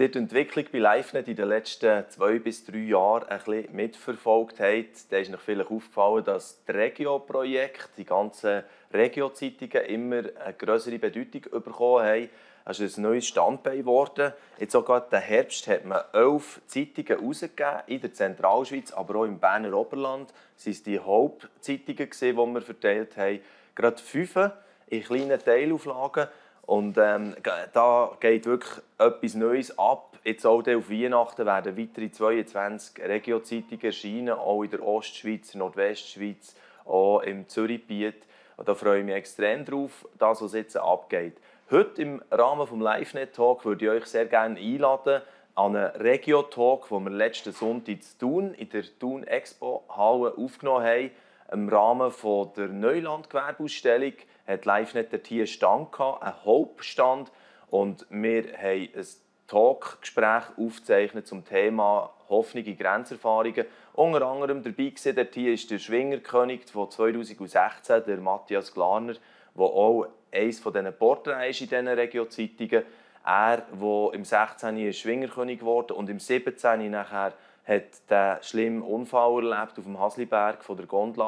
Ihr die Entwicklung bei LiveNet in den letzten zwei bis drei Jahren ein bisschen mitverfolgt habt, dann ist euch vielleicht aufgefallen, dass das Regio-Projekt, die ganzen Regio-Zeitungen immer eine größere Bedeutung bekommen haben. Es ist ein neues Standbein geworden. Jetzt sogar den Herbst hat man elf Zeitungen herausgegeben in der Zentralschweiz, aber auch im Berner Oberland. Das waren die Hauptzeitungen, die wir verteilt haben. Gerade fünf in kleinen Teilauflagen. Und ähm, da geht wirklich etwas Neues ab. Jetzt auch auf Weihnachten werden weitere 22 Regio-Zeitungen erscheinen, auch in der Ostschweiz, Nordwestschweiz, auch im Zürichgebiet. Und da freue ich mich extrem drauf, das, was jetzt abgeht. Heute im Rahmen des LiveNet-Talk würde ich euch sehr gerne einladen an einen Regio-Talk, den wir letzten Sonntag in Thun, in der Thun Expo Halle aufgenommen haben, im Rahmen der Neuland-Gewerbeausstellung hat LiveNet dort hier Stand gehabt, einen Hauptstand. Und wir haben ein Talkgespräch aufgezeichnet zum Thema Hoffnung in Grenzerfahrungen. Unter anderem dabei war dort hier ist der Schwingerkönig von 2016, der Matthias Glarner, der auch eines dieser Porträts in diesen Regio-Zeitungen er, der im 16. Schwingerkönig geworden und im 17. nachher hat den schlimmen Unfall erlebt auf dem Hasliberg von der Gondel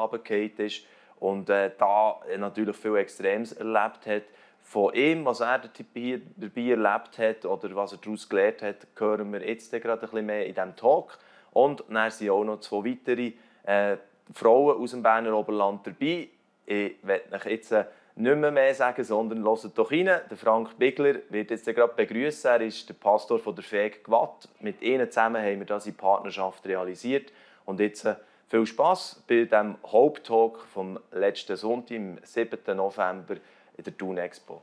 ist und äh, da natürlich viel Extremes erlebt hat. Von ihm, was er dabei, dabei erlebt hat oder was er daraus gelernt hat, hören wir jetzt gerade ein bisschen mehr in diesem Talk. Und dann sind auch noch zwei weitere äh, Frauen aus dem Berner Oberland dabei. Ich werde euch jetzt äh, nicht mehr, mehr sagen, sondern hört doch rein. Der Frank Bigler wird jetzt gerade begrüßen. Er ist der Pastor von der FEG Gwatt. Mit ihnen zusammen haben wir das in Partnerschaft realisiert. Und jetzt äh, viel Spaß bei dem Haupttalk vom letzten Sonntag, am 7. November in der Thun Expo.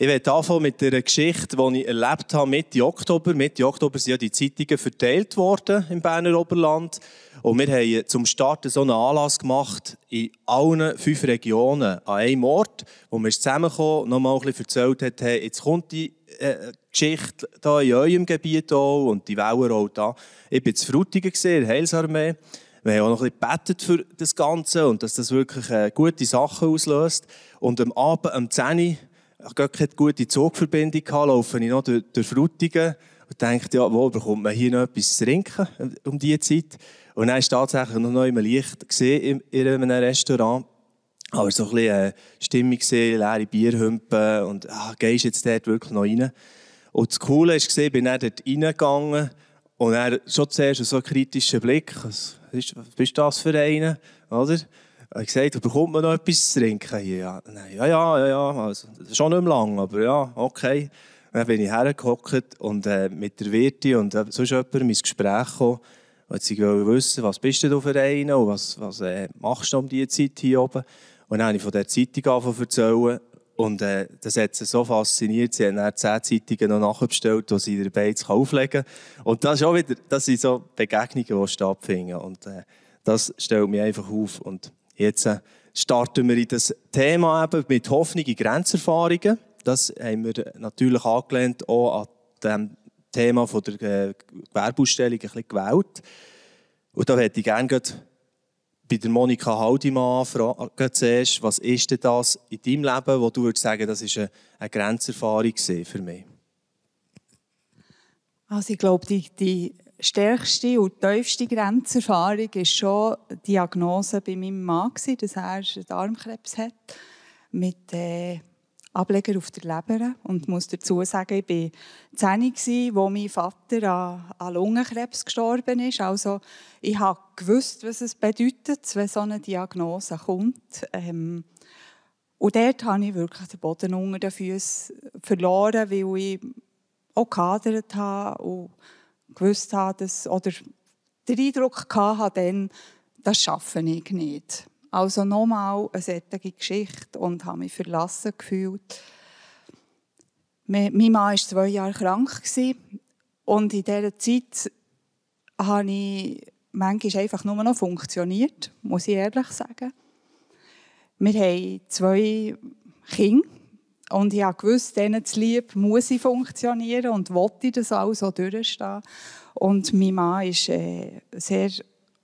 Ich werde anfangen mit einer Geschichte, die ich erlebt habe Mitte Oktober. Mitte Oktober sind ja die Zeitungen verteilt worden im Berner Oberland. Und wir haben zum Start so einen Anlass gemacht in allen fünf Regionen an einem Ort, wo wir zusammengekommen, nochmal ein bisschen erzählt haben, hey, jetzt kommt die äh, Geschichte hier in eurem Gebiet auch und die Wellen auch da. Ich war zu Frutigen, der Heilsarmee. Wir haben auch noch ein bisschen für das Ganze und dass das wirklich äh, gute Sachen auslöst. Und am Abend, am 10 Uhr, ich gar keine gute Zugverbindung hatte, laufe ich noch durch, durch Frutigen und denke, ja, wo bekommt man hier noch etwas zu trinken um diese Zeit? Und dann ist tatsächlich noch einmal Licht gesehen in einem Restaurant. Aber so ein bisschen äh, Stimmung gesehen, leere Bierhümpen und ah, gehst jetzt dort wirklich noch rein? Und das Coole ist gesehen, bin dann dort reingegangen und er schon zuerst so einen kritischen Blick. Was, ist, was bist das für einen? Oder? Habe gesagt, bekommt man noch etwas zu trinken hier? Ja, Nein, ja, ja, ja. Also, schon nicht mehr lang, aber ja, okay. Dann bin ich hergehockt und äh, mit der Wirtin und äh, sonst jemandem ins Gespräch gekommen. Und sie wollte wissen, was bist du für einen und was, was äh, machst du um diese Zeit hier oben? Und dann habe ich von dieser Zeitung angefangen erzählen. Und äh, das hat sie so fasziniert. Sie haben dann zehn Zeitungen noch nachbestellt, die sie dabei auflegen kann. Und das, ist auch wieder, das sind so Begegnungen, die stattfinden. Und äh, das stellt mich einfach auf. Und Jetzt äh, starten wir in das Thema eben mit Hoffnung in Grenzerfahrungen. Das haben wir natürlich angelehnt auch an dem Thema von der äh, Gewerbeausstellung ein bisschen gewählt. Und da hätte ich gerne bei der Monika Haldimann fragen zuerst, was ist denn das in deinem Leben, wo du würdest sagen, das ist eine, eine Grenzerfahrung für mich? Also ich glaube, die, die stärkste und tiefste Grenzerfahrung war schon die Diagnose bei meinem Mann, dass er Darmkrebs hat, mit äh, Ableger auf der Leber. Und ich muss dazu sagen, ich war 10, als mein Vater an, an Lungenkrebs gestorben ist. Also ich gewusst, was es bedeutet, wenn so eine Diagnose kommt. Ähm, und dort habe ich wirklich den Boden unter den Füßen verloren, weil ich auch gehadert habe und gewusst habe, dass, oder den Eindruck hatte, dann, das schaffe ich nicht. Also nochmal eine solche Geschichte und habe mich verlassen gefühlt. Mein Mann war zwei Jahre krank und in dieser Zeit habe ich manchmal einfach nur noch funktioniert, muss ich ehrlich sagen. Wir haben zwei Kinder. Und ich wusste, denen zu lieb muss ich funktionieren und wollte das alles so durchstehen. Und mein Mann war äh, sehr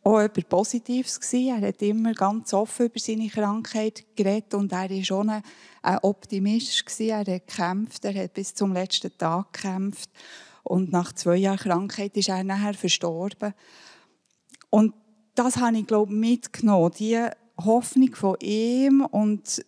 auch etwas Positives. Gewesen. Er hat immer ganz offen über seine Krankheit geredet und er war schon ein, ein Optimist. Gewesen. Er hat gekämpft, er hat bis zum letzten Tag gekämpft. Und nach zwei Jahren Krankheit ist er nachher verstorben. Und das habe ich, glaube ich, mitgenommen. Die Hoffnung von ihm und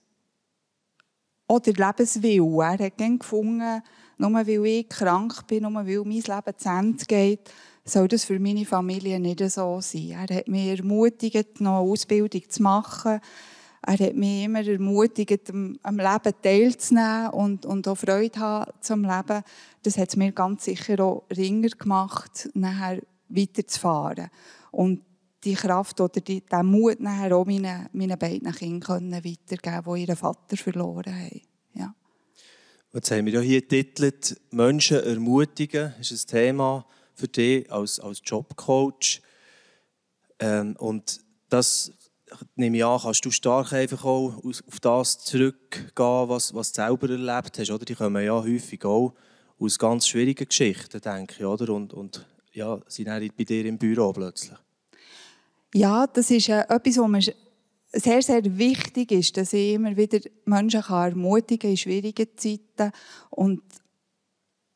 auch der Lebenswille. Er hat gefunden, nur weil ich krank bin, nur weil mein Leben zu Ende geht, soll das für meine Familie nicht so sein. Er hat mich ermutigt, noch eine Ausbildung zu machen. Er hat mich immer ermutigt, am Leben teilzunehmen und, und auch Freude haben zum Leben. Das hat es mir ganz sicher auch ringer gemacht, nachher weiterzufahren. Und die Kraft oder die, den Mut nachher auch meinen, meinen beiden Kindern weitergeben die ihren Vater verloren haben. Ja. Jetzt haben wir ja hier getitelt, Menschen ermutigen, ist ein Thema für dich als, als Jobcoach. Ähm, und das nehme ich an, kannst du stark einfach auch auf das zurückgehen, was, was du selber erlebt hast. Oder? Die kommen ja häufig auch aus ganz schwierigen Geschichten, denke ich. Oder? Und, und ja, sind dann bei dir im Büro plötzlich. Ja, das ist äh, etwas, was mir sehr, sehr wichtig ist, dass ich immer wieder Menschen kann ermutigen in schwierigen Zeiten. Und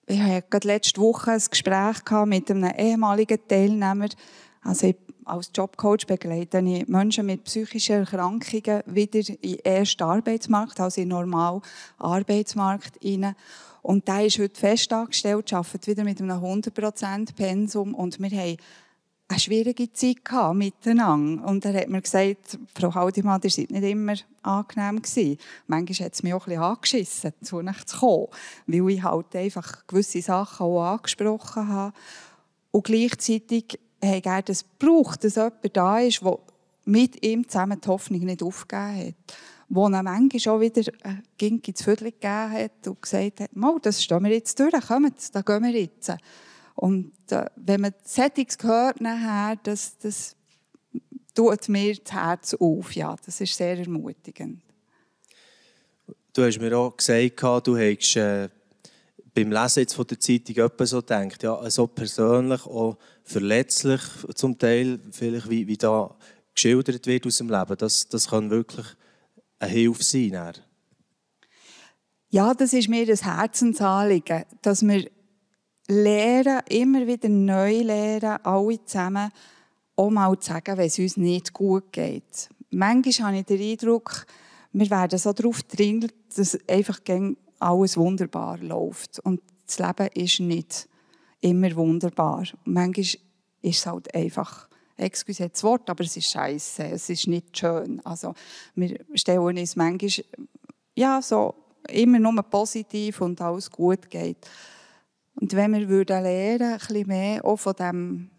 ich hatte gerade letzte Woche ein Gespräch mit einem ehemaligen Teilnehmer. Also als Jobcoach begleite ich Menschen mit psychischen Erkrankungen wieder in den ersten Arbeitsmarkt, also in den normalen Arbeitsmarkt hinein. Und der ist heute fest angestellt, arbeitet wieder mit einem 100% Pensum und wir haben eine schwierige Zeit gehabt, miteinander. Und er hat mir gesagt, Frau Haldimann, ihr seid nicht immer angenehm gewesen. Manchmal hat es mich auch ein bisschen angeschissen, zu euch zu kommen, weil ich halt einfach gewisse Sachen auch angesprochen habe. Und gleichzeitig hat er das gebraucht, dass jemand da ist, der mit ihm zusammen die Hoffnung nicht aufgegeben hat. Wo er manchmal auch wieder äh, ging ins Viertel gegeben hat und gesagt hat, das stehen wir jetzt durch, kommt, da gehen wir jetzt. Und äh, wenn man Settings hört nachher, das, das tut mir das Herz auf. Ja, das ist sehr ermutigend. Du hast mir auch gesagt, du hast äh, beim Lesen jetzt von der Zeitung etwas so gedacht, ja, so persönlich, auch verletzlich zum Teil, vielleicht wie, wie da geschildert wird aus dem Leben. Das, das kann wirklich eine Hilfe sein. Dann. Ja, das ist mir das Herzensanliegen, dass wir lernen, immer wieder neu lernen, alle zusammen, auch mal zu sagen, wenn es uns nicht gut geht. Manchmal habe ich den Eindruck, wir werden so darauf trainiert, dass einfach alles wunderbar läuft. Und das Leben ist nicht immer wunderbar. Manchmal ist es halt einfach, excuse das Wort, aber es ist scheiße, es ist nicht schön. Also wir stellen uns manchmal ja, so immer nur positiv und alles gut geht. Und wenn wir würden lernen, ein bisschen mehr auch von dem,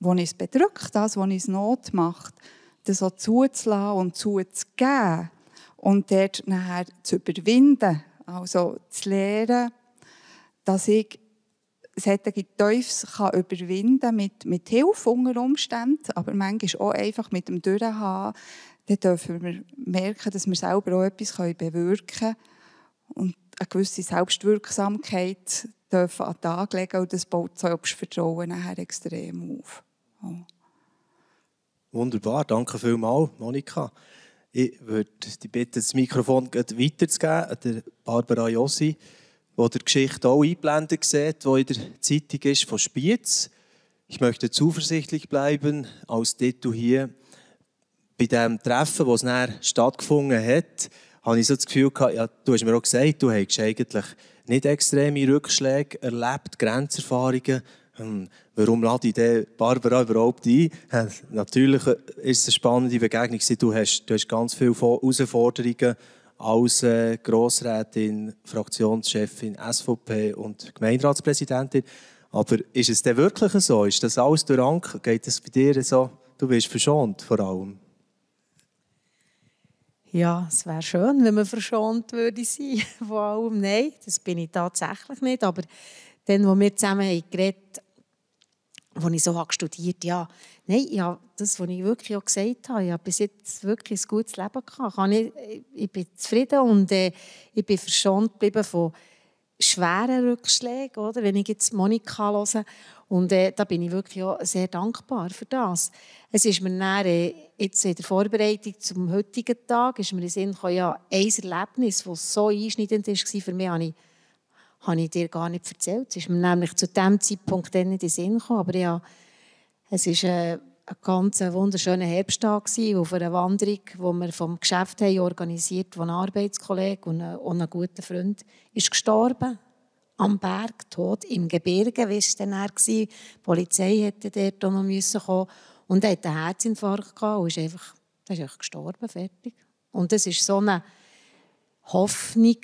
was uns bedrückt, das, was uns Not macht, das so zuzulassen und zuzugeben und dort nachher zu überwinden, also zu lernen, dass ich solche Teufels kann überwinden mit, mit Hilfe unter Umständen, aber manchmal auch einfach mit dem Durchhaben, dann dürfen wir merken, dass wir selber auch etwas bewirken können und eine gewisse Selbstwirksamkeit dürfen an den Tag legen und das baut Selbstvertrauen nachher extrem auf. Oh. Wunderbar, danke vielmals, Monika. Ich würde dich bitten, das Mikrofon weiterzugeben an Barbara Jossi, die die Geschichte auch eingeblendet sieht, die in der Zeitung ist von Spiez. Ich möchte zuversichtlich bleiben, als Titel hier. Bei dem Treffen, das es stattgefunden hat, habe ich so das Gefühl gehabt, ja, du hast mir auch gesagt, du hast eigentlich nicht extreme Rückschläge erlebt, Grenzerfahrungen. Hm, warum lade ich den Barbara überhaupt ein? Natürlich ist es eine spannende Begegnung. Du hast, du hast ganz viele Herausforderungen als äh, Grossrätin, Fraktionschefin SVP und Gemeinderatspräsidentin. Aber ist es denn wirklich so? Ist das alles durch Ank? Geht es bei dir so? Du wirst verschont vor allem. Ja, es wäre schön, wenn man verschont würde sein von allem. Nein, das bin ich tatsächlich nicht. Aber dann, wo wir zusammen haben geredet als ich so habe studiert ja, nein, ja, das, was ich wirklich auch gesagt habe, ich habe bis jetzt wirklich ein gutes Leben gehabt. Ich, ich bin zufrieden und äh, ich bin verschont geblieben von schweren Rückschlägen, oder? wenn ich jetzt Monika höre. Und äh, da bin ich wirklich auch sehr dankbar für das. Es ist mir dann, äh, jetzt in der Vorbereitung zum heutigen Tag ist mir in Sinn gekommen, ja, ein Erlebnis, das so einschneidend war für mich, habe ich, habe ich dir gar nicht erzählt. Es ist mir nämlich zu diesem Zeitpunkt dann nicht in den Sinn gekommen. Aber ja, es war äh, ein ganz wunderschöner Herbsttag auf einer Wanderung, die wir vom Geschäft haben organisiert wo ein Arbeitskollege und ein, und ein guter Freund ist gestorben am Berg, tot im Gebirge, war. Die Polizei hätte dort noch müssen kommen und er hatte einen Herzinfarkt und ist einfach, ist einfach gestorben, fertig. Und das war so eine Hoffnung,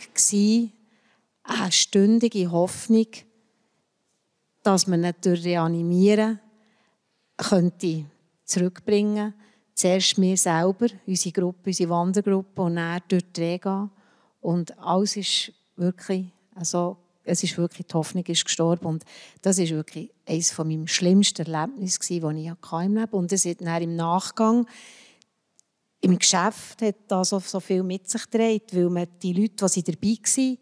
eine stündige Hoffnung, dass man ihn durch Reanimieren könnte zurückbringen Zuerst mir selber, unsere Gruppe, unsere Wandergruppe und dann durch die Rega. Und alles ist wirklich also es ist wirklich, die Hoffnung ist gestorben. Und das ist wirklich eines von meinem schlimmsten Erlebnissen, das ich im Leben hatte. Und es hat dann im Nachgang im Geschäft hat das so, viel mit sich gedreht, weil man die Leute, die dabei waren,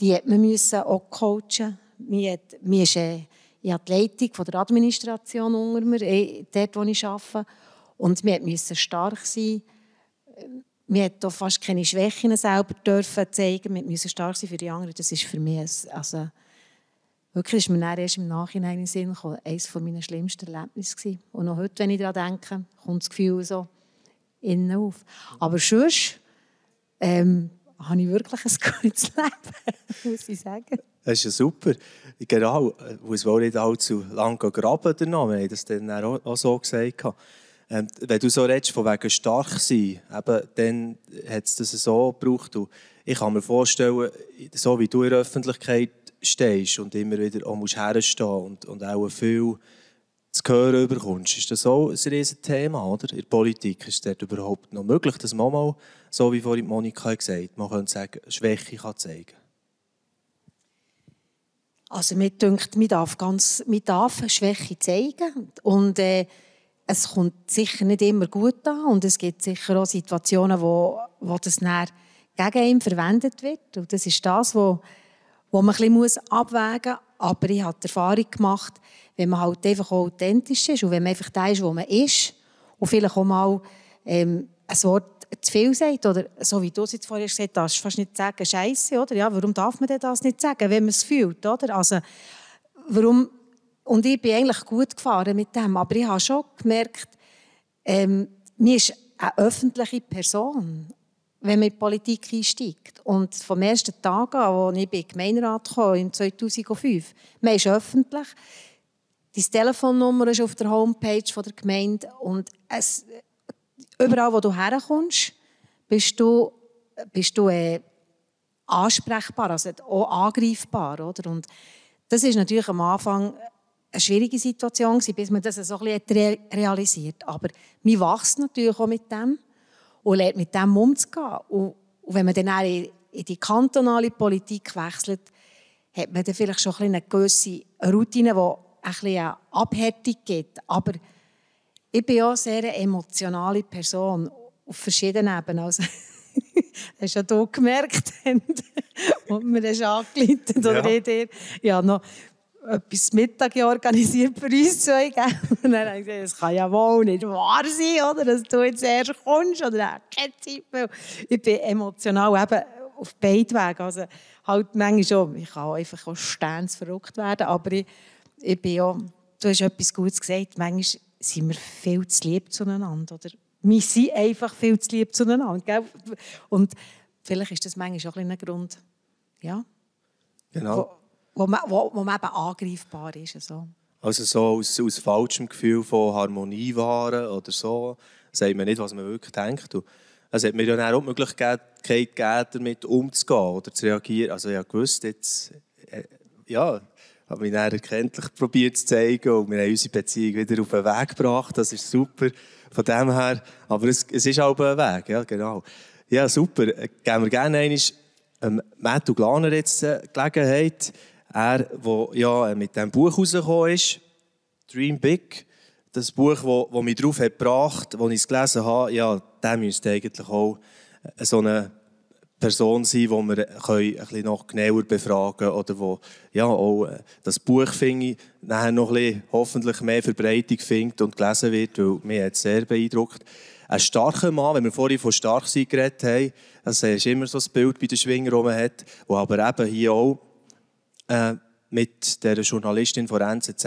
die hat man auch coachen. Mir, mir ist, äh, ich habe die Leitung der Administration unter mir, äh, dort, wo ich arbeite. Und wir mussten stark sein wir durften fast keine Schwächen selber dürfen zeigen. Wir müssen stark sein für die anderen. Das ist für mich, also, wirklich ist mir erst im Nachhinein in den Sinn gekommen, eines meiner schlimmsten Erlebnisse gewesen. Und noch heute, wenn ich daran denke, kommt das Gefühl so innen auf. Aber sonst ähm, habe ich wirklich ein gutes Leben, muss ich sagen. Das ist ja super. Genau, ich muss wohl nicht allzu lange graben. Wir haben das dann auch so gesagt. Ähm, wenn du so redest, von wegen stark sein, eben, dann hat es das so gebraucht. Und ich kann mir vorstellen, so wie du in der Öffentlichkeit stehst und immer wieder auch musst herstehen und, und auch viel zu hören bekommst, ist das auch ein riesiges Thema, oder? In der Politik ist es überhaupt noch möglich, dass man mal, so wie vorhin Monika gesagt hat, man könnte sagen, Schwäche kann zeigen Also mir denkt, man darf, ganz, man darf Schwäche zeigen und äh, es kommt sicher nicht immer gut an und es gibt sicher auch Situationen, wo, wo das dann gegen ihn verwendet wird. Und das ist das, wo, wo man ein bisschen abwägen muss. Aber ich habe die Erfahrung gemacht, wenn man halt einfach authentisch ist und wenn man einfach da ist, wo man ist und vielleicht auch mal ähm, ein Wort zu viel sagt oder so wie du es jetzt vorher gesagt hast, fast nicht sagen, Scheiße, oder? Ja, warum darf man denn das nicht sagen, wenn man es fühlt, oder? Also, warum und ich bin eigentlich gut gefahren mit dem. Aber ich habe schon gemerkt, ähm, mir ist eine öffentliche Person, wenn man in die Politik einsteigt. Und vom ersten Tag an, als ich in den Gemeinderat kam, im 2005, man ist öffentlich. Deine Telefonnummer ist auf der Homepage der Gemeinde. Und es, überall, wo du herkommst, bist du, bist du äh, ansprechbar, also auch angreifbar. Oder? Und das ist natürlich am Anfang eine schwierige Situation, bis man das so ein bisschen realisiert Aber man wächst natürlich auch mit dem und lernt mit dem umzugehen. Und, wenn man dann in, die kantonale Politik wechselt, hat man dann vielleicht schon eine gewisse Routine, die ein bisschen eine Abhärtung gibt. Aber ich bin auch eine sehr emotionale Person auf verschiedenen Ebenen. Also, hast ja du gemerkt, und mir das angeleitet oder ja. dir. Ja, noch etwas Mittag organisiert für uns zwei. Und dann habe ich gesagt, das kann ja wohl nicht wahr sein, oder? dass du jetzt erst kommst oder keine Zeit mehr. Ich bin emotional eben auf beiden Wegen. Also halt manchmal schon, ich kann einfach auch ständig verrückt werden, aber ich, ich bin ja, du hast etwas Gutes gesagt, manchmal sind wir viel zu lieb zueinander. Oder? Wir sind einfach viel zu lieb zueinander. Gell? Und vielleicht ist das manchmal auch ein, ein Grund, ja, genau. Wo, man, wo, wo man eben angreifbar ist. Also, also so aus, aus falschem Gefühl von Harmonie wahren oder so, sagt man nicht, was man wirklich denkt. Und es hat mir dann auch die Möglichkeit gegeben, damit umzugehen oder zu reagieren. Also ich wusste jetzt, äh, ja, habe mich dann erkenntlich probiert zu zeigen und wir haben unsere Beziehung wieder auf den Weg gebracht. Das ist super von dem her. Aber es, es ist auch ein Weg, ja, genau. Ja, super. Geben wir gerne einmal ähm, Matt Glaner jetzt äh, Gelegenheit, er, der ja mit diesem Buch rausgekommen ist, Dream Big, das Buch, wo, wo mich darauf hat gebracht hat, als ich es gelesen habe, ja, der müsste eigentlich auch so eine Person sein, die wir ein bisschen noch genauer befragen können oder wo ja, auch äh, das Buch finde nachher noch ein bisschen, hoffentlich mehr Verbreitung findet und gelesen wird, weil mich hat sehr beeindruckt. Ein starker Mann, wenn wir vorhin von stark sein geredet haben, das ist immer so das Bild bei den Schwingern, das man hat, wo aber eben hier auch äh, mit der Journalistin von NZZ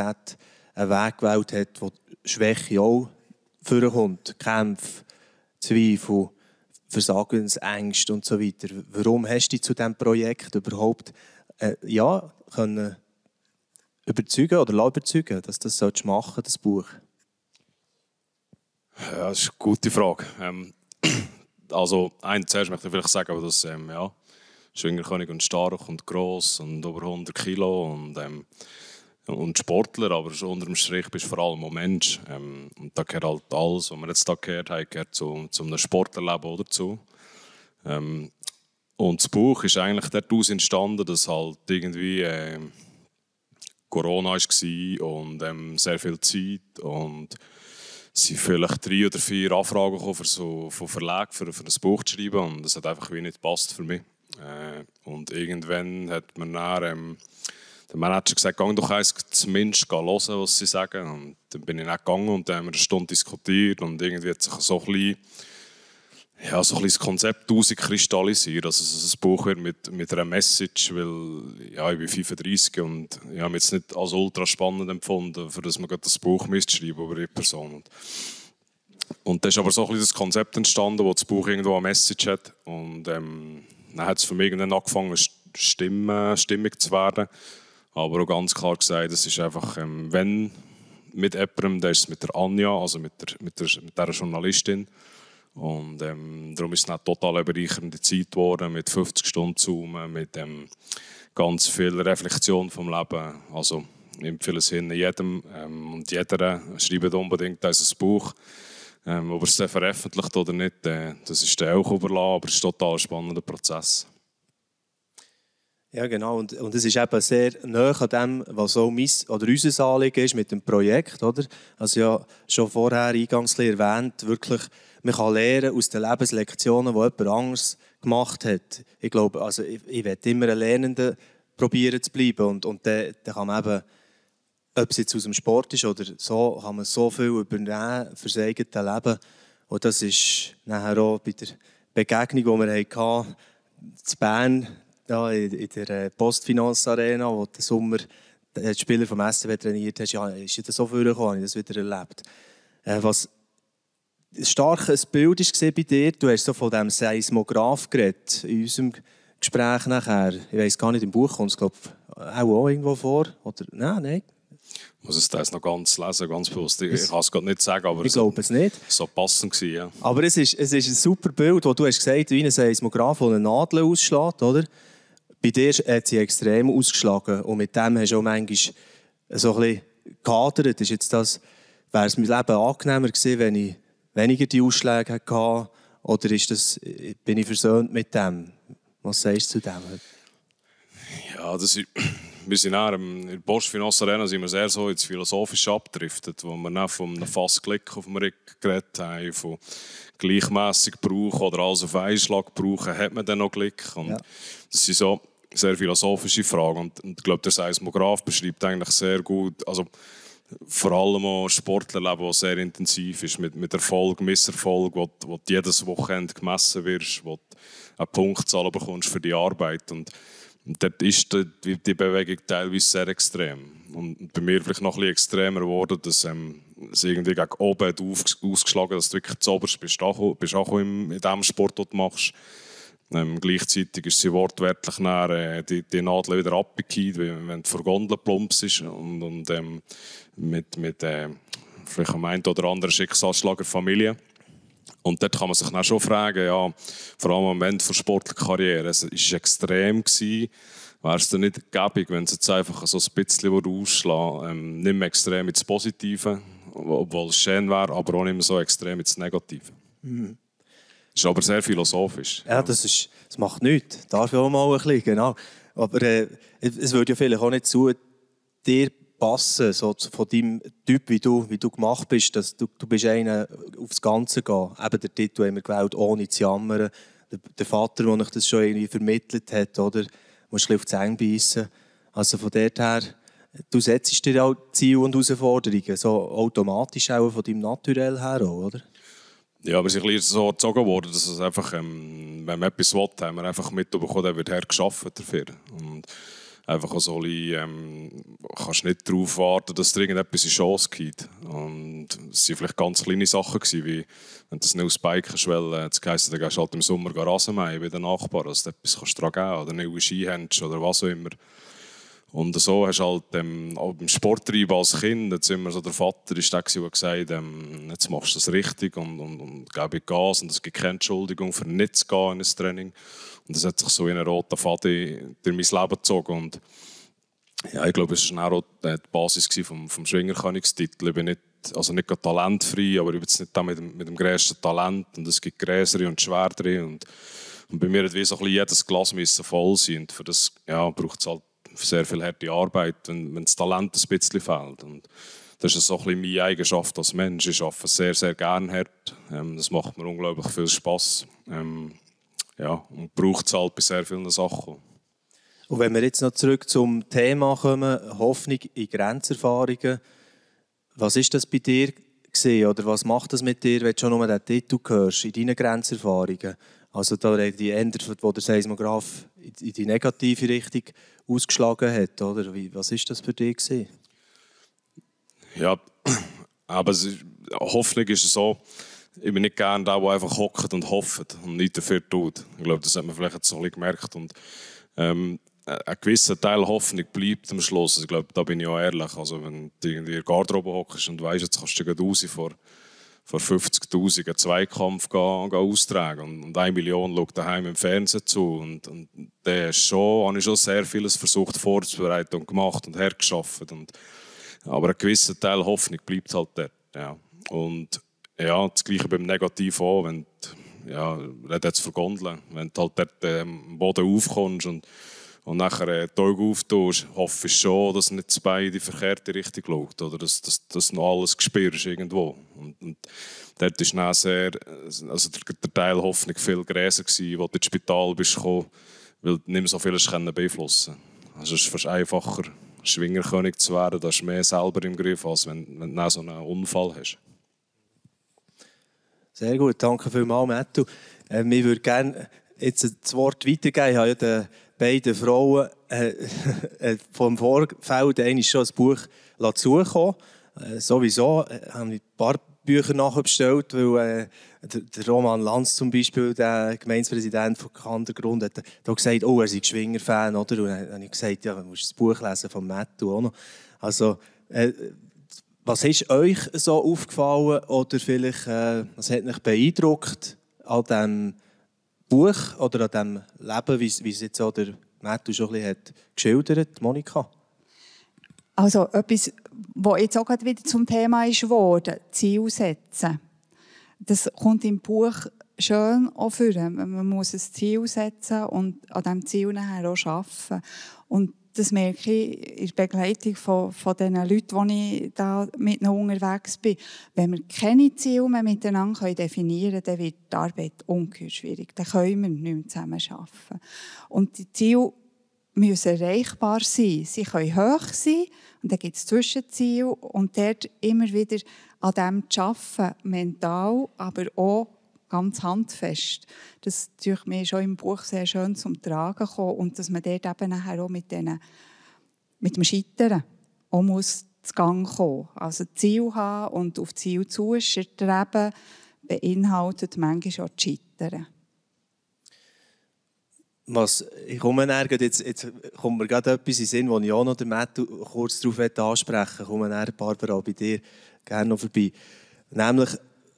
einen Weg gewählt hat, wo Schwäche auch vorkommt, Kämpfe, Zweifel, Versagensängste und so weiter. Warum hast du dich zu diesem Projekt überhaupt äh, ja, können überzeugen oder überzeugen, dass du das machen das Buch? Ja, das ist eine gute Frage. Ähm, also, eins zuerst möchte ich vielleicht sagen, dass ähm, ja, Schwingerkönig und stark und gross und über 100 Kilo und, ähm, und Sportler, aber unter dem Strich bist du vor allem ein Mensch. Ähm, und da gehört halt alles, was wir jetzt da gehört haben, gehört zu, zu einem Sporterleben oder zu. Ähm, und das Buch ist eigentlich daraus entstanden, dass halt irgendwie äh, Corona war und ähm, sehr viel Zeit und es sind vielleicht drei oder vier Anfragen gekommen für so, von Verlagen für, für ein Buch zu schreiben und das hat einfach wie nicht gepasst für mich. Äh, und irgendwann hat man dann, ähm, der Manager gesagt, geh doch eins zumindest hören, was sie sagen. Und dann bin ich nicht gegangen und dann haben wir eine Stunde diskutiert und irgendwie hat sich so ein bisschen, ja, so ein das Konzept herauskristallisiert. Also das Buch wird mit, mit einer Message, weil ja, ich bin 35 und ich habe es nicht als ultra spannend empfunden, für das man das Buch schreiben über die Person. Und, und das ist aber so ein bisschen das Konzept entstanden, wo das Buch irgendwo eine Message hat. Und ähm, dann hat es für mich irgendwann angefangen, Stimme, stimmig zu werden. Aber auch ganz klar gesagt, es ist einfach, ähm, wenn mit jemandem, dann ist es mit der Anja, also mit der, mit der, mit der Journalistin. Und ähm, darum ist es eine total bereichernde Zeit geworden, mit 50 Stunden Zoom, mit ähm, ganz viel Reflexion vom Leben. Also ich empfehle es jedem ähm, und jeder, schreibt unbedingt dieses Buch. Ähm, ob er es dann veröffentlicht oder nicht, äh, das ist dann auch überlassen, aber es ist ein total spannender Prozess. Ja, genau. Und, und es ist eben sehr nah an dem, was auch mein, oder unser Anliegen ist mit dem Projekt. Oder? Also ja, schon vorher eingangs erwähnt, wirklich, man kann lernen aus den Lebenslektionen, die jemand anderes gemacht hat. Ich glaube, also ich, ich werde immer ein Lernender probieren zu bleiben. Und, und dann, dann kann man eben ob es jetzt aus dem Sport ist oder so, kann man so viel übernehmen für sein eigenes Leben. Und das ist nachher auch bei der Begegnung, die wir hatten, in Bern, ja, in der äh, Postfinanz Arena, wo der Sommer der Spieler vom SCW trainiert hat, ja, ist das so vorgekommen, habe ich das wieder erlebt. Äh, was ein starkes Bild war bei dir, du hast so von diesem Seismograph geredet, in unserem Gespräch nachher. Ich weiß gar nicht, im Buch kommt es, glaube ich, auch irgendwo vor. Oder, nein, nein, ich muss es das noch ganz lesen, ganz bewusst. Ich, kann es gerade nicht sagen, aber ich glaube es nicht. So passend gewesen, ja. Aber es ist, es ist ein super Bild, wo du hast gesagt, wie ein Seismograph, der eine Nadel ausschlägt, oder? Bei dir hat sie extrem ausgeschlagen und mit dem hast du auch manchmal so ein bisschen gehadert. Ist jetzt das, wäre es mein Leben angenehmer gewesen, wenn ich weniger die Ausschläge hatte? Oder ist das, bin ich versöhnt mit dem? Was sagst du zu dem? Ja, das ist wir sind auch in der Bosch Finance Arena sind wir sehr so ins Philosophische abgedriftet, wo wir dann von einem Fassklick auf dem Rick geredet haben, von gleichmäßig brauchen oder alles auf einen Schlag brauchen, hat man dann noch Glück. Und ja. Das sind so sehr philosophische Fragen. Und, und ich glaube, der Seismograph beschreibt eigentlich sehr gut, also vor allem auch Sportlerleben, das sehr intensiv ist, mit, mit Erfolg, Misserfolg, wo, wo jedes Wochenende gemessen wirst, wo du eine Punktzahl bekommst für die Arbeit. Und dort ist die, die Bewegung teilweise sehr extrem. Und bei mir vielleicht noch ein bisschen extremer geworden, dass ähm, es irgendwie gegen oben auf, ausgeschlagen dass du wirklich zu oberst bist, auch, bist auch in, in dem Sport, den du machst. Ähm, gleichzeitig ist sie wortwörtlich nach, äh, die, die Nadel wieder abgekehrt, wenn du vor Gondel plumpst und, und ähm, mit, mit äh, vielleicht am einen oder anderen Schicksalsschlag der Familie. Und dort kann man sich dann schon fragen, ja, vor allem am Ende der sportlichen Karriere, es war extrem, wäre es dann nicht gäbig, wenn es jetzt einfach so ein bisschen ausschlagen ähm, nicht mehr extrem ins Positive, obwohl es schön wäre, aber auch nicht mehr so extrem ins Negative. Mhm. Das ist aber sehr philosophisch. Ja, das, ist, das macht nichts. Darf ich auch mal ein bisschen, genau. Aber äh, es würde ja vielleicht auch nicht zu dir passen, so von deinem Typ, wie du, wie du gemacht bist, dass du, du bist einer aufs Ganze gehen. Eben der Titel haben wir gewählt, ohne zu jammern. Der, der Vater, der euch das schon irgendwie vermittelt hat, oder? Musst ein auf die beißen. Also von dort her, du setzt dir auch Ziele und Herausforderungen, so automatisch auch von deinem Naturell her oder? Ja, wir sind ein bisschen so erzogen worden, dass es einfach, ähm, wenn man etwas will, haben wir einfach mitbekommen, dann wird hergeschafft dafür. Und einfach auch so ein ähm, kannst nicht darauf warten, dass dir irgendetwas in Chance gibt. Und es waren vielleicht ganz kleine Sachen, gewesen, wie wenn du ein neues Bike hast, weil das heisst, dann gehst du halt im Sommer Rasenmähen bei den Nachbarn, dass du etwas kannst dran geben oder neue Ski hast oder was auch immer. Und so hast du halt ähm, auch beim Sporttreiben als Kind, jetzt immer so der Vater ist der, der gesagt hat, ähm, jetzt machst du das richtig und, und, und gebe Gas und es gibt keine Entschuldigung für nicht zu gehen in ein Training. Und das hat sich so in einen roten Faden durch mein Leben gezogen. Und ja, ich glaube, es war auch die Basis vom, vom Schwingerkönigstitel. Ich bin nicht, also nicht talentfrei, aber ich bin jetzt nicht da mit dem, mit dem grössten Talent. Und es gibt größere und schwerere. Und, und bei mir hat wie so ein jedes Glas voll sein. Und für das ja, braucht es halt sehr viel harte Arbeit, wenn, wenn das Talent ein bisschen fehlt. Und das ist so ein bisschen meine Eigenschaft als Mensch. Ich arbeite sehr, sehr gerne hart. Ähm, das macht mir unglaublich viel Spass. Ähm, ja, und braucht es halt bei sehr vielen Sachen. Und wenn wir jetzt noch zurück zum Thema kommen, Hoffnung in Grenzerfahrungen, was ist das bei dir gesehen oder was macht das mit dir, wenn du schon nur den Titel hörst, in deinen Grenzerfahrungen? Also da die Änderung, wo der Seismograph in die negative Richtung ausgeschlagen hat, oder? Was ist das für dich gewesen? Ja, aber ist, Hoffnung ist so, ich bin nicht gerne der, der einfach hockt und hofft und nichts dafür tut. Ich glaube, das hat man vielleicht jetzt so ein gemerkt. Und, ähm, ein gewisser Teil Hoffnung bleibt am Schluss. Ich glaube, da bin ich auch ehrlich. Also, wenn du in der Garderobe hockst und weißt, jetzt kannst du raus vor, vor 50'000 einen Zweikampf gehen, gehen austragen und, und eine Million schaut daheim im Fernsehen zu. Und, und da habe ich schon sehr vieles versucht vorzubereiten und gemacht und hergeschafft. Und, aber ein gewisser Teil Hoffnung bleibt halt dort. Ja. Und ja, das Gleiche beim Negativ auch, wenn du, ja, red jetzt von Gondeln, wenn du halt dort am Boden aufkommst und, und nachher äh, die Augen auftust, hoffe ich schon, dass nicht das Bein in die verkehrte Richtung schaut, oder dass, dass, dass noch alles gespürt irgendwo. Und, und dort ist dann sehr, also der, der Teil Hoffnung viel gewesen, wo du ins Spital bist gekommen, weil du nicht mehr so vieles beeinflussen Also es ist fast einfacher, Schwingerkönig zu werden, da hast du mehr selber im Griff, als wenn, wenn du so einen Unfall hast. Sehr gut, danke vielmals, Mattu. Äh, ich würde gerne jetzt das Wort weitergeben. Ich habe ja den beiden Frauen äh, äh vom Vorfeld eigentlich schon ein Buch zukommen äh, Sowieso äh, habe ich ein paar Bücher nachbestellt, weil äh, der, Roman Lanz zum Beispiel, der Gemeindepräsident von Kandergrund, hat da gesagt, oh, er sei Schwinger-Fan, oder? Und dann habe ich gesagt, ja, du musst das Buch lesen von Mattu auch noch. Also, äh, was ist euch so aufgefallen oder vielleicht äh, was hat euch beeindruckt an diesem Buch oder an diesem Leben, wie, wie es jetzt auch der Matthew schon ein bisschen hat geschildert, Monika? Also etwas, was jetzt auch wieder zum Thema ist Ziel setzen. Das kommt im Buch schön auch vor. Man muss ein Ziel setzen und an diesem Ziel nachher auch arbeiten. Und das merke ich in der Begleitung von, von den Leuten, die ich da mit ihnen unterwegs bin. Wenn wir keine Ziele mehr miteinander definieren können, dann wird die Arbeit ungeheuer schwierig. Dann können wir nicht mehr zusammen arbeiten. Und die Ziele müssen erreichbar sein. Sie können hoch sein und dann gibt es Zwischenziele und dort immer wieder an dem zu arbeiten, mental, aber auch ganz handfest. Das ist mir schon im Buch sehr schön zum Tragen gekommen und dass man dort eben nachher auch mit, denen, mit dem Scheitern auch muss zu Gang kommen. Also Ziel haben und auf Ziel zustreben, beinhaltet manchmal auch das Scheitern. Was, ich komme jetzt, jetzt kommt mir gerade etwas in Sinn, wo ich auch noch den Matt kurz darauf ansprechen möchte. Ich komme dann, Barbara, bei dir gerne noch vorbei. Nämlich,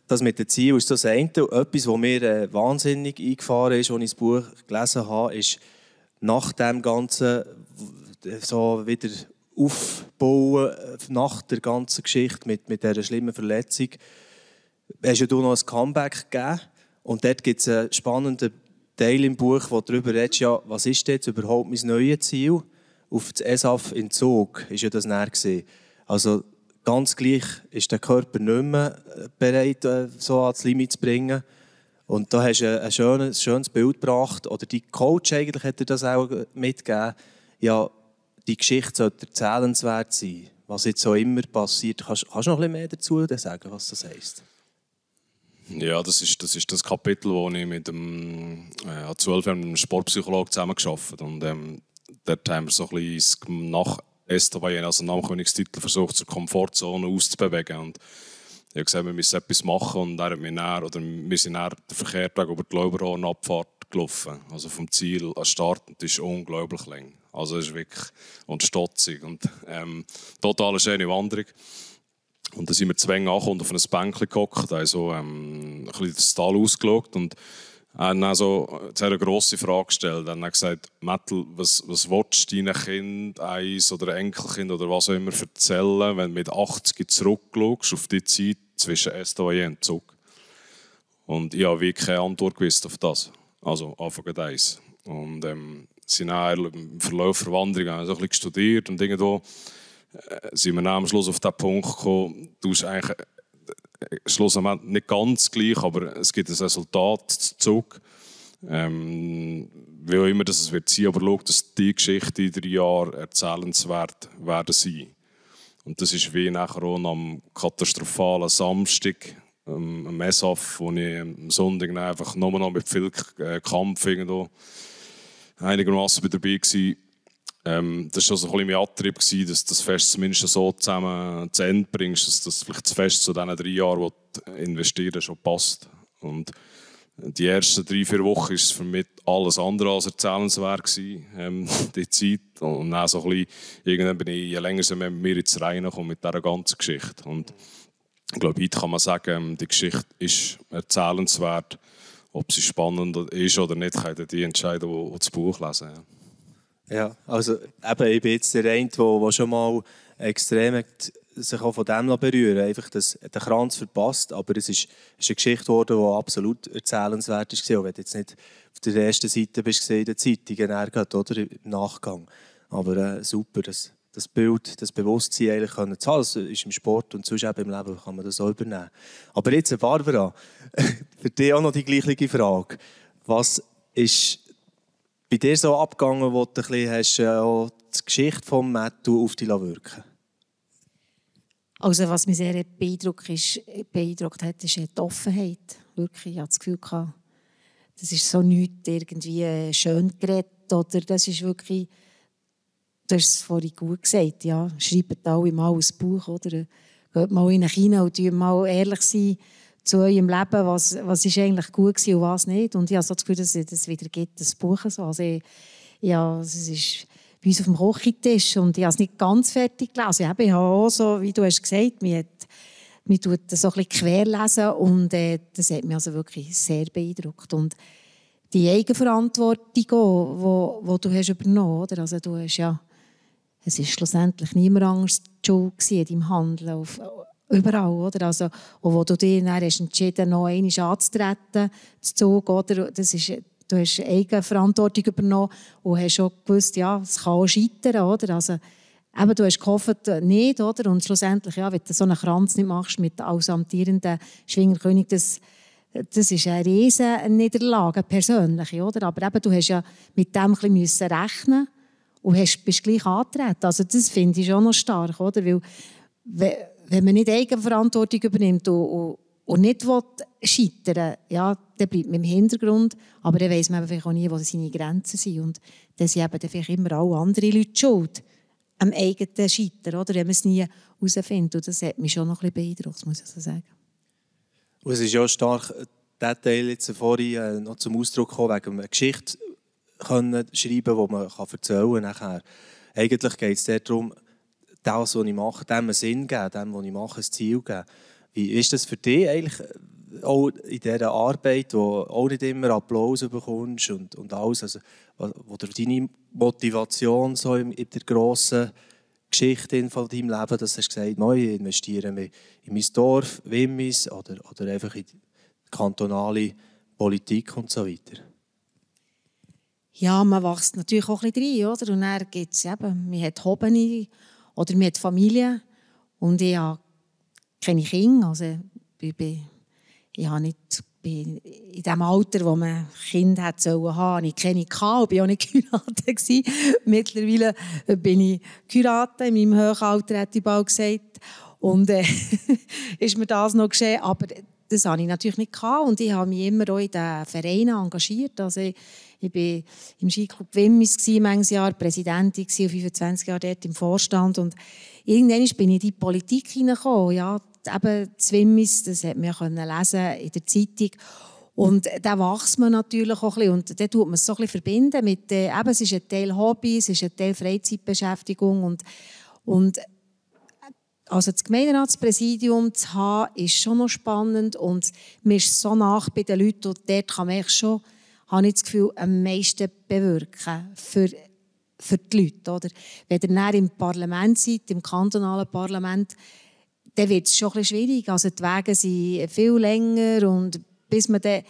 das mit dem Ziel ist das eine. Etwas, was mir äh, wahnsinnig eingefahren ist, als ich das Buch gelesen habe, ist nach dem Ganzen so wieder aufbauen, äh, nach der ganzen Geschichte mit, mit dieser schlimmen Verletzung, hast du noch ein Comeback gegeben. Und dort gibt es einen spannenden Teil im Buch, wo darüber redest, ja, was ist jetzt überhaupt mein neues Ziel? auf das ESAF in Zug ist ja das näher. Also ganz gleich ist der Körper nicht mehr äh, bereit, äh, so ans Limit zu bringen. Und da hast du ein schönes, schönes Bild gebracht. Oder die Coach eigentlich hat dir das auch mitgegeben. Ja, die Geschichte sollte erzählenswert sein. Was jetzt so immer passiert. Kannst, kannst du noch ein bisschen mehr dazu sagen, was das heisst? Ja, das ist das, ist das Kapitel, wo ich mit dem äh, 12 Jahren mit einem Sportpsychologen zusammengearbeitet habe. Und ähm, dort haben wir so ein bisschen nach Estavayen, also nach dem Königstitel, versucht, zur Komfortzone auszubewegen. Und ich habe gesagt, wir müssen etwas machen und er hat mich näher, oder wir sind näher den Verkehrtag über die Glauberhornabfahrt gelaufen. Also vom Ziel an Start, das ist unglaublich lang. Also es ist wirklich und stotzig und ähm, total schöne Wanderung. Und dann sind wir zwei angekommen auf ein Bänkchen gehockt, also ähm, ein bisschen das Tal ausgeschaut und er hat dann so eine grosse Frage gestellt. Er hat gesagt, Mettel, was, was willst du deinen Kind, eins oder Enkelkind oder was auch immer erzählen, wenn du mit 80 zurückschaust auf die Zeit zwischen SDOE und Zug? Und ich habe wirklich keine Antwort gewusst auf das. Also Anfang eins. Und ähm, sind dann im Verlauf der Wanderung so ein bisschen studiert und irgendwo äh, sind wir am Schluss auf den Punkt gekommen, du hast eigentlich äh, schlussendlich nicht ganz gleich, aber es gibt ein Resultat zurück. Ähm, wie auch immer das es wird sein, aber schau, dass die Geschichte in drei Jahren erzählenswert werden sein. Und das ist wie nachher auch am katastrophalen Samstag, ähm, am Messaf, wo ich am Sonntag einfach nur noch mit viel äh, Kampf einigermaßen dabei war. Ähm, das war so ein bisschen mein Antrieb, dass du das Fest zumindest so zusammen zu Ende bringst, dass das vielleicht das Fest zu diesen drei Jahren, wo du investieren schon passt. Und die ersten drei, vier Wochen war es für mich alles andere als erzählenswert, gewesen, ähm, die Zeit. Und dann so ein bisschen, irgendwann bin ich, je länger mit mir ins Reine gekommen mit dieser ganzen Geschichte. Und ich glaube, heute kann man sagen, die Geschichte ist erzählenswert. Ob sie spannend ist oder nicht, können die entscheiden, die das Buch lesen. Ja, ja also eben, ich bin jetzt der eine, der schon mal extrem sich auch von dem berühren einfach das, den Kranz verpasst, aber es ist, ist eine Geschichte geworden, die absolut erzählenswert war, auch wenn du jetzt nicht auf der ersten Seite bist in den Zeitungen, oder im Nachgang. Aber äh, super, das, das Bild, das Bewusstsein eigentlich können zu haben. Das ist im Sport und sonst eben im Leben kann man das auch übernehmen. Aber jetzt, Barbara, für dich auch noch die gleiche Frage. Was ist bei dir so abgegangen, wo du ein bisschen hast, äh, die Geschichte von Matthew auf dich wirken Also was mich sehr beeindruckt, ist, beeindruckt hat, ist die Offenheit. Wirklich, ich hatte das Gefühl, das ist so nichts irgendwie äh, schön geredet oder das ist wirklich Du hast es vorhin gut gesagt, ja. Schreibt alle mal ein Buch, oder? Geht mal in hinein und mal ehrlich sein zu eurem Leben, was, was ist eigentlich gut war und was nicht. Und ich habe so das Gefühl, dass es wieder gibt, das Buch so. Also ich, ja, es ist bei uns auf dem Kochentisch und ich habe es nicht ganz fertig gelesen. Ich habe auch so, wie du hast gesagt, mir hat mir tut das so ein bisschen querlesen und äh, das hat mich also wirklich sehr beeindruckt. Und die Eigenverantwortung, die du hast übernommen hast, also du hast ja es war schlussendlich niemand anders die Schuld in deinem Handeln. Auf, überall, oder? Also, und wo du dich dann hast entschieden noch einmal anzutreten, zu Zug, oder? Das ist, du hast eigene Verantwortung übernommen und hast schon gewusst, ja, es kann auch scheitern, oder? Also, eben, du hast gehofft, nicht, oder? Und schlussendlich, ja, wenn du so einen Kranz nicht machst mit als amtierenden Schwingerkönig, das, das ist eine riesige Niederlage, persönlich, oder? Aber eben, du hast ja mit dem ein bisschen rechnen und hast, bist gleich angetreten. Also das finde ich schon noch stark, oder? Weil, wenn man nicht Eigenverantwortung übernimmt und, und, und nicht will scheitern ja, dann bleibt man im Hintergrund. Aber dann weiss man vielleicht auch nie, wo seine Grenzen sind. Und dann sind eben vielleicht immer auch andere Leute schuld am eigenen Scheitern, oder? wenn man es nie herausfindet. Und das hat mich schon noch ein bisschen beeindruckt, muss ich so sagen. Und es ist ja stark, der Teil jetzt vorhin äh, noch zum Ausdruck gekommen, wegen einer Geschichte können schreiben, die man erzählen kann. Eigentlich geht es darum, das, was ich mache, dem einen Sinn geben, dem, was ich mache, ein Ziel geben. Wie ist das für dich eigentlich äh, auch in dieser Arbeit, wo auch nicht immer Applaus bekommst und, und alles, also, wo du deine Motivation so in, in der grossen Geschichte von deinem Leben, dass du gesagt hast, ich investiere in mein Dorf, Wimmis oder, oder einfach in die kantonale Politik und so weiter? ja, man wächst natürlich auch ein bisschen rein, oder? Und dann gibt es eben, man hat Hobbys oder man hat Familie und ich habe keine Kinder, also ich, bin, ich habe nicht bin in dem Alter, wo man Kind hat sollen haben, ich keine gehabt, bin auch nicht geheiratet Mittlerweile bin ich geheiratet, in meinem Hochalter, hätte ich bald gesagt. Und äh, ist mir das noch geschehen, aber das hatte ich natürlich nicht und ich habe mich immer auch in den Vereinen engagiert. Also ich, ich war im Skiclub Wimmis manches Jahr Präsidentin, 25 Jahre dort im Vorstand und irgendwann bin ich in die Politik hineingekommen. Ja, eben das Wimmis, das hat man lesen in der Zeitung und da wächst man natürlich auch ein bisschen. Und dann tut man es so ein bisschen verbinden mit, äh, eben, es ist ein Teil Hobby, es ist ein Teil Freizeitbeschäftigung und, und also das Gemeinderatspräsidium zu haben, ist schon noch spannend und man ist so nach bei den Leuten und dort kann man schon, habe ich das Gefühl, am meisten bewirken für, für die Leute. Oder? Wenn ihr dann im Parlament seid, im kantonalen Parlament, dann wird es schon ein bisschen schwierig. Also die Wege sind viel länger und bis man dann,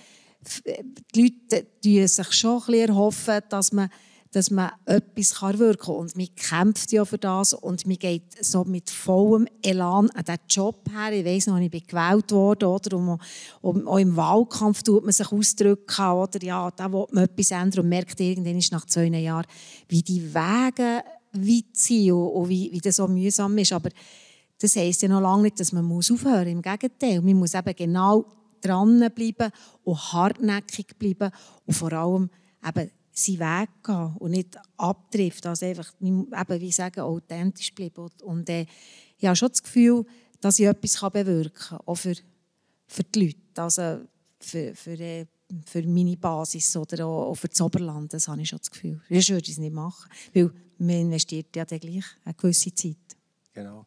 die Leute die sich schon ein bisschen erhoffen, dass man dass man etwas wirken kann. Und man kämpft ja für das und man geht so mit vollem Elan an diesen Job her. Ich weiss noch, ich bin gewählt worden, oder? Und, auch im Wahlkampf tut man sich ausdrücken, oder? Ja, da will man etwas ändern und merkt irgendwann nach zwei Jahren, wie die Wege weit sind und wie, wie das so mühsam ist. Aber das heisst ja noch lange nicht, dass man muss aufhören muss. Im Gegenteil, man muss eben genau dranbleiben und hartnäckig bleiben und vor allem eben seinen Weg gehen und nicht abtrifft. Also einfach, eben, wie sagen, authentisch bleiben. Und äh, ich habe schon das Gefühl, dass ich etwas bewirken kann, auch für, für die Leute, also für, für, äh, für meine Basis oder auch für das Oberland, das habe ich schon das Gefühl. Sonst würde ich es nicht machen, weil man investiert ja dann gleich eine gewisse Zeit. Genau.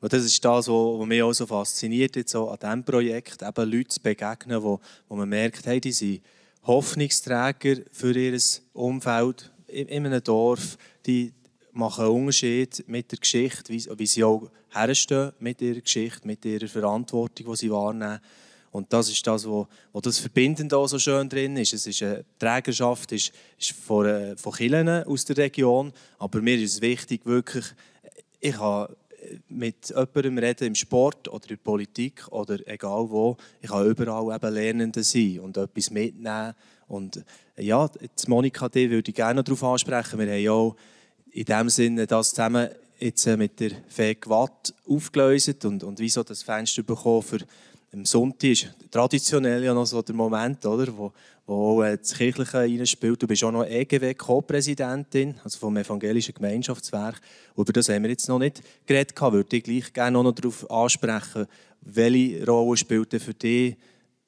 Und das ist das, was mich auch so fasziniert jetzt so an diesem Projekt, eben Leute zu begegnen, wo, wo man merkt, hey, die sind Hoffnungsträger für ihr Umfeld in einem Dorf. Die machen einen Unterschied mit der Geschichte, wie, sie auch herstehen mit ihrer Geschichte, mit ihrer Verantwortung, die sie wahrnehmen. Und das ist das, wo das Verbindende auch so schön drin ist. Es ist eine Trägerschaft ist, ist von, äh, von Kirchen aus der Region, aber mir ist es wichtig, wirklich, ich habe mit jemandem reden im Sport oder in der Politik oder egal wo. Ich kann überall eben Lernende sein und etwas mitnehmen. Und ja, jetzt Monika, die würde ich gerne darauf ansprechen. Wir haben ja in dem Sinne das zusammen jetzt äh, mit der FEG Watt aufgelöst und, und wieso das Fenster bekommen für am Sonntag ist traditionell ja noch so der Moment, oder, wo, wo äh, das Kirchliche reinspielt. Du bist auch noch EGW-Co-Präsidentin, also vom Evangelischen Gemeinschaftswerk. Über das haben wir jetzt noch nicht geredet. Würde ich gleich gerne noch darauf ansprechen, welche Rolle spielt für dich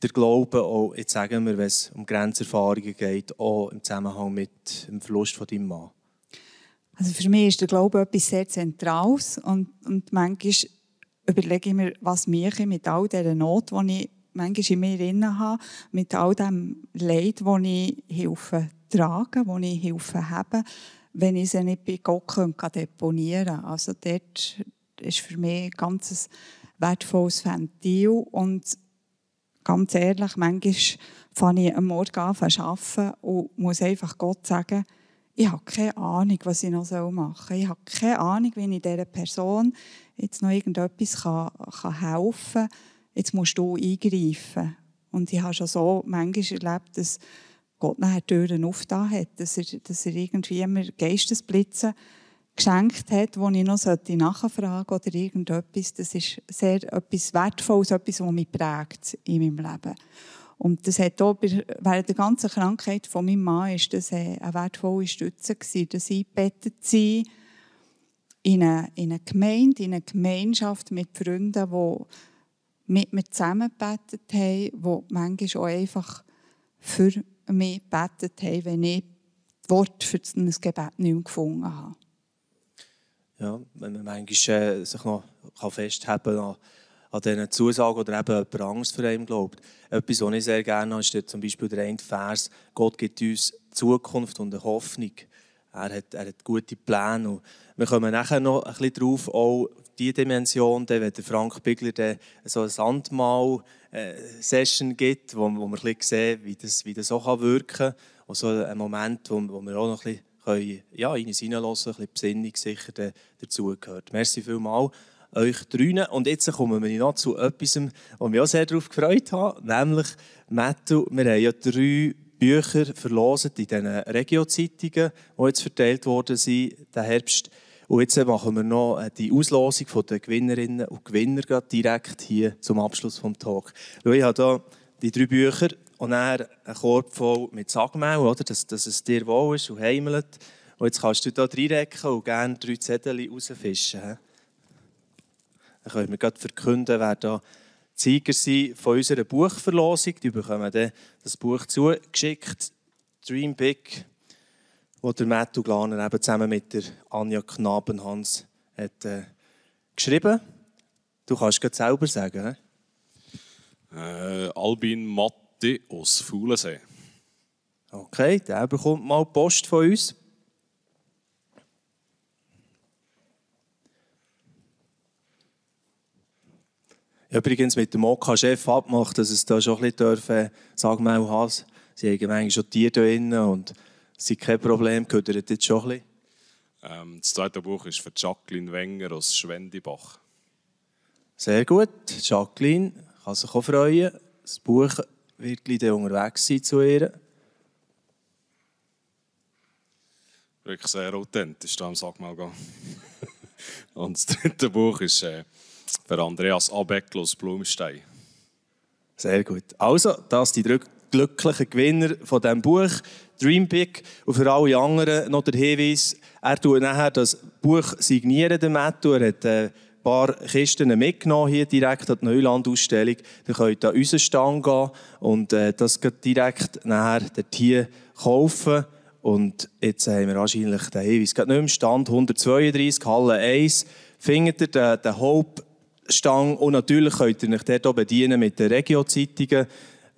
der Glaube, auch, jetzt sagen wir, wenn es um Grenzerfahrungen geht, auch im Zusammenhang mit dem Verlust von deinem Mann? Also für mich ist der Glaube etwas sehr Zentrales und, und manchmal überlege ich mir, was mache ich mit all dieser Not, die ich manchmal in mir drin habe, mit all dem Leid, das ich helfe tragen, das ich helfe haben, wenn ich sie nicht bei Gott deponieren kann. Also dort ist für mich ein ganz wertvolles Ventil und ganz ehrlich, manchmal fange ich am Morgen an zu arbeiten und muss einfach Gott sagen, ich habe keine Ahnung, was ich noch machen soll. Ich habe keine Ahnung, wie ich dieser Person jetzt noch irgendetwas kann, kann helfen kann. Jetzt musst du eingreifen. Und ich habe schon so manchmal erlebt, dass Gott nachher Türen aufgetan hat, dass er, dass er irgendwie immer Geistesblitze geschenkt hat, wo ich noch nachfragen sollte oder irgendetwas. Das ist sehr etwas Wertvolles, etwas, was mich prägt in meinem Leben. Und das hat auch während der ganzen Krankheit von meinem Mann ist das eine wertvolle Stütze gewesen, das eingebettet sein in eine, in eine Gemeinde, in eine Gemeinschaft mit Freunden, die mit mir zusammengebetet haben, die manchmal auch einfach für mich gebetet haben, wenn ich das Wort für ein Gebet nicht mehr gefunden habe. Ja, wenn man manchmal äh, sich noch festhalten kann an diesen Zusagen oder eben jemand Angst vor einem glaubt. Etwas, was ich sehr gerne habe, ist zum Beispiel der eine Vers, Gott gibt uns Zukunft und eine Hoffnung. Er hat, er hat gute Pläne. Und wir kommen nachher noch ein bisschen drauf, die Dimension, wenn der Frank Bigler so eine Sandmal-Session gibt, wo, wo wir ein sehen, wie das, wie das auch wirken kann. Und so ein Moment, wo, wo wir auch noch ein bisschen können, ja, in uns hineinhören, ein bisschen Besinnung sicher dazugehört. Merci vielmals euch drinnen. Und jetzt kommen wir noch zu etwas, wo ich mich auch sehr darauf gefreut habe, nämlich, Matthew, wir haben ja drei Bücher verlosen in diesen Regio-Zeitungen, die jetzt verteilt worden sind, diesen Herbst. Und jetzt machen wir noch äh, die Auslosung der Gewinnerinnen und Gewinner direkt hier zum Abschluss des Talks. Ich habe hier die drei Bücher und dann einen Korb voll mit Sagmehl, oder? Dass, dass es dir wohl ist und heimelt. Und jetzt kannst du hier reinrecken und gerne drei Zettel rausfischen. Dann können wir gerade verkünden, wer da Sieger sind von unserer Buchverlosung. Die bekommen dann das Buch zugeschickt. Dream Big wo der Matthew Glaner eben zusammen mit der Anja Knabenhans hat, äh, geschrieben. Du kannst es selber sagen. Äh, Albin Matti aus Faulensee. Okay, der bekommt mal Post von uns. Übrigens mit dem OK-Chef abgemacht, dass es da schon ein bisschen dürfen, sagen wir auch, sie haben eigentlich schon Tiere da drin und ist kein Problem, gehört ihr jetzt schon ein bisschen? Ähm, das zweite Buch ist für Jacqueline Wenger aus Schwendibach. Sehr gut. Jacqueline kann sich auch freuen. Das Buch wird gleich unterwegs sein zu ihr. Wirklich sehr authentisch, da sag mal gehen. Und das dritte Buch ist äh, für Andreas Abeckl aus Blumenstein. Sehr gut. Also, das sind die glücklichen Gewinner von diesem Buch. Dream Big. Und für alle anderen noch der Hinweis, er tut nachher das Buch signieren, der Matthew. Er hat ein paar Kisten mitgenommen hier direkt an die Neuland-Ausstellung. Dann könnt ihr an unseren Stand gehen und äh, das direkt nachher dort hier kaufen. Und jetzt haben wir wahrscheinlich den Hinweis, gerade nicht im Stand 132, Halle 1, findet ihr den, den Hauptstand und natürlich könnt ihr euch dort bedienen mit den Regio-Zeitungen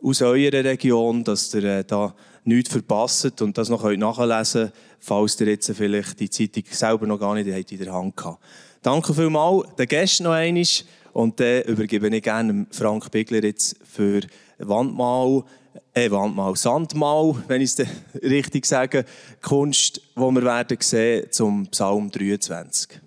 aus eurer Region, dass ihr äh, da nichts verpasst und das noch nachlesen könnt, falls ihr jetzt vielleicht die Zeitung selber noch gar nicht in der Hand habt. Danke vielmals den Gästen noch einmal und dann übergebe ich gerne Frank Bigler jetzt für Wandmal, äh, Wandmal, Sandmal, wenn ich es richtig sage, Kunst, die wir werden sehen zum Psalm 23.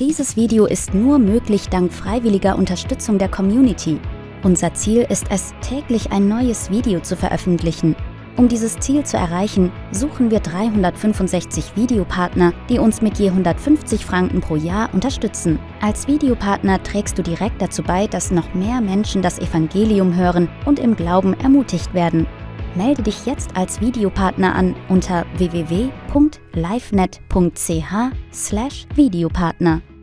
Dieses Video ist nur möglich dank freiwilliger Unterstützung der Community. Unser Ziel ist es, täglich ein neues Video zu veröffentlichen. Um dieses Ziel zu erreichen, suchen wir 365 Videopartner, die uns mit je 150 Franken pro Jahr unterstützen. Als Videopartner trägst du direkt dazu bei, dass noch mehr Menschen das Evangelium hören und im Glauben ermutigt werden. Melde dich jetzt als Videopartner an unter www.livenet.ch/videopartner.